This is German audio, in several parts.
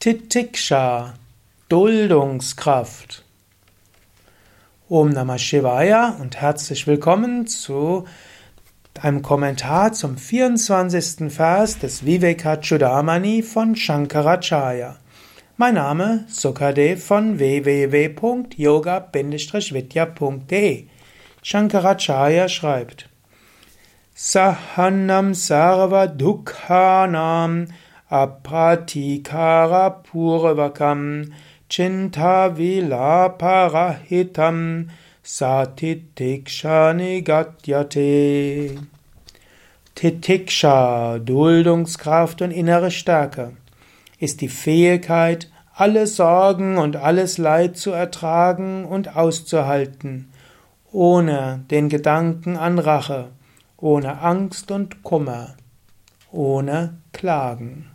Titiksha, Duldungskraft. Om Namah Shivaya und herzlich willkommen zu einem Kommentar zum 24. Vers des Vivekachudamani von Shankaracharya. Mein Name Sukadev von www.yoga-vidya.de Shankaracharya schreibt Sahanam sarva dukhanam apratikara purvakam chinta vilaparahitam satitiksha nigatyate. Titiksha, Duldungskraft und innere Stärke, ist die Fähigkeit, alle Sorgen und alles Leid zu ertragen und auszuhalten, ohne den Gedanken an Rache, ohne Angst und Kummer, ohne Klagen.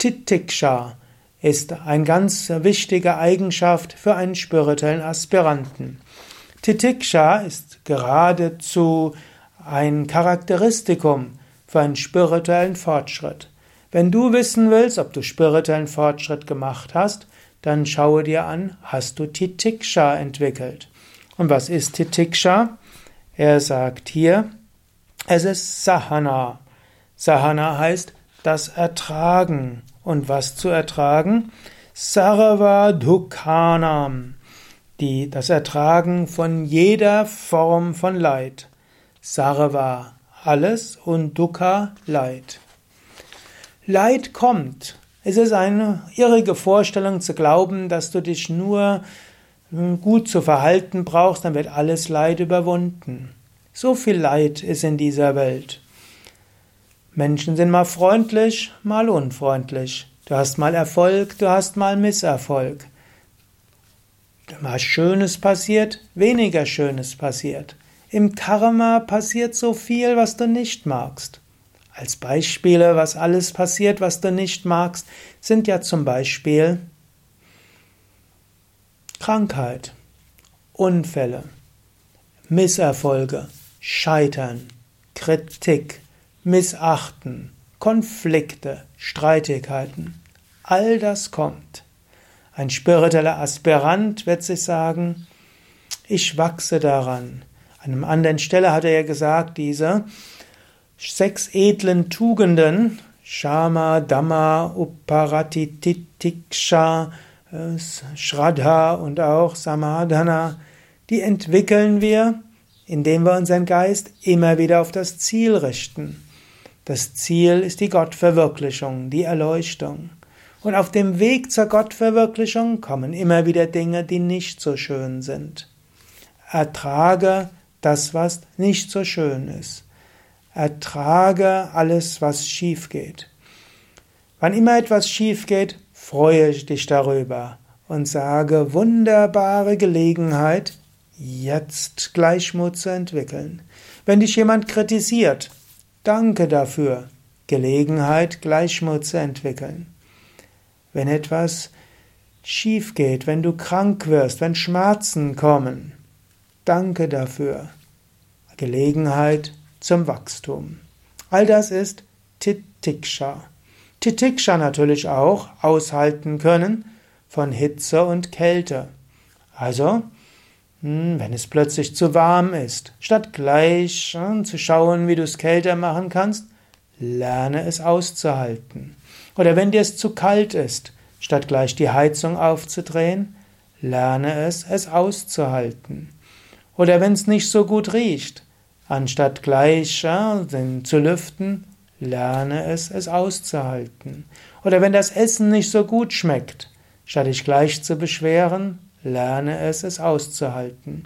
Titiksha ist eine ganz wichtige Eigenschaft für einen spirituellen Aspiranten. Titiksha ist geradezu ein Charakteristikum für einen spirituellen Fortschritt. Wenn du wissen willst, ob du spirituellen Fortschritt gemacht hast, dann schaue dir an, hast du Titiksha entwickelt. Und was ist Titiksha? Er sagt hier, es ist Sahana. Sahana heißt das Ertragen. Und was zu ertragen? Sarva Dukhanam. Die, das Ertragen von jeder Form von Leid. Sarva, alles und Dukkha, Leid. Leid kommt. Es ist eine irrige Vorstellung zu glauben, dass du dich nur hm, gut zu verhalten brauchst, dann wird alles Leid überwunden. So viel Leid ist in dieser Welt. Menschen sind mal freundlich, mal unfreundlich. Du hast mal Erfolg, du hast mal Misserfolg. Mal Schönes passiert, weniger Schönes passiert. Im Karma passiert so viel, was du nicht magst. Als Beispiele, was alles passiert, was du nicht magst, sind ja zum Beispiel Krankheit, Unfälle, Misserfolge, Scheitern, Kritik, Missachten, Konflikte, Streitigkeiten. All das kommt. Ein spiritueller Aspirant wird sich sagen, ich wachse daran. An einer anderen Stelle hat er ja gesagt, diese sechs edlen Tugenden, Shama, Dhamma, Uparatitiksha, äh, Shraddha und auch Samadhana, die entwickeln wir, indem wir unseren Geist immer wieder auf das Ziel richten. Das Ziel ist die Gottverwirklichung, die Erleuchtung. Und auf dem Weg zur Gottverwirklichung kommen immer wieder Dinge, die nicht so schön sind. Ertrage das, was nicht so schön ist. Ertrage alles, was schief geht. Wann immer etwas schief geht, freue dich darüber und sage, wunderbare Gelegenheit, jetzt Gleichmut zu entwickeln. Wenn dich jemand kritisiert, Danke dafür. Gelegenheit, Gleichmut zu entwickeln. Wenn etwas schief geht, wenn du krank wirst, wenn Schmerzen kommen, danke dafür. Gelegenheit zum Wachstum. All das ist Titiksha. Titiksha natürlich auch aushalten können von Hitze und Kälte. Also, wenn es plötzlich zu warm ist, statt gleich hm, zu schauen, wie du es kälter machen kannst, lerne es auszuhalten. Oder wenn dir es zu kalt ist, statt gleich die Heizung aufzudrehen, lerne es, es auszuhalten. Oder wenn es nicht so gut riecht, anstatt gleich zu lüften, lerne es, es auszuhalten. Oder wenn das Essen nicht so gut schmeckt, statt dich gleich zu beschweren, Lerne es, es auszuhalten.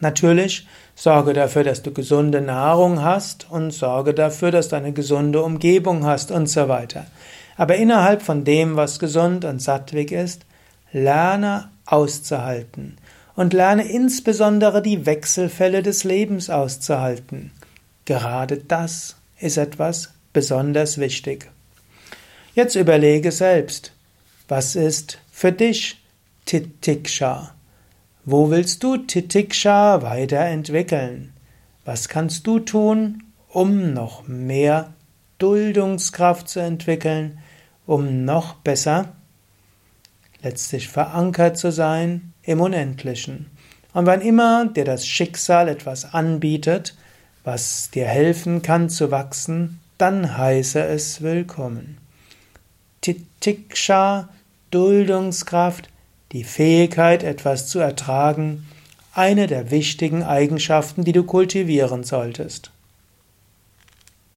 Natürlich sorge dafür, dass du gesunde Nahrung hast und sorge dafür, dass du eine gesunde Umgebung hast und so weiter. Aber innerhalb von dem, was gesund und sattwig ist, lerne auszuhalten und lerne insbesondere die Wechselfälle des Lebens auszuhalten. Gerade das ist etwas besonders wichtig. Jetzt überlege selbst, was ist für dich Titiksha. Wo willst du Titiksha weiterentwickeln? Was kannst du tun, um noch mehr Duldungskraft zu entwickeln? um noch besser letztlich verankert zu sein im Unendlichen. Und wann immer dir das Schicksal etwas anbietet, was dir helfen kann zu wachsen, dann heiße es willkommen. Titiksha, Duldungskraft, die Fähigkeit, etwas zu ertragen, eine der wichtigen Eigenschaften, die du kultivieren solltest.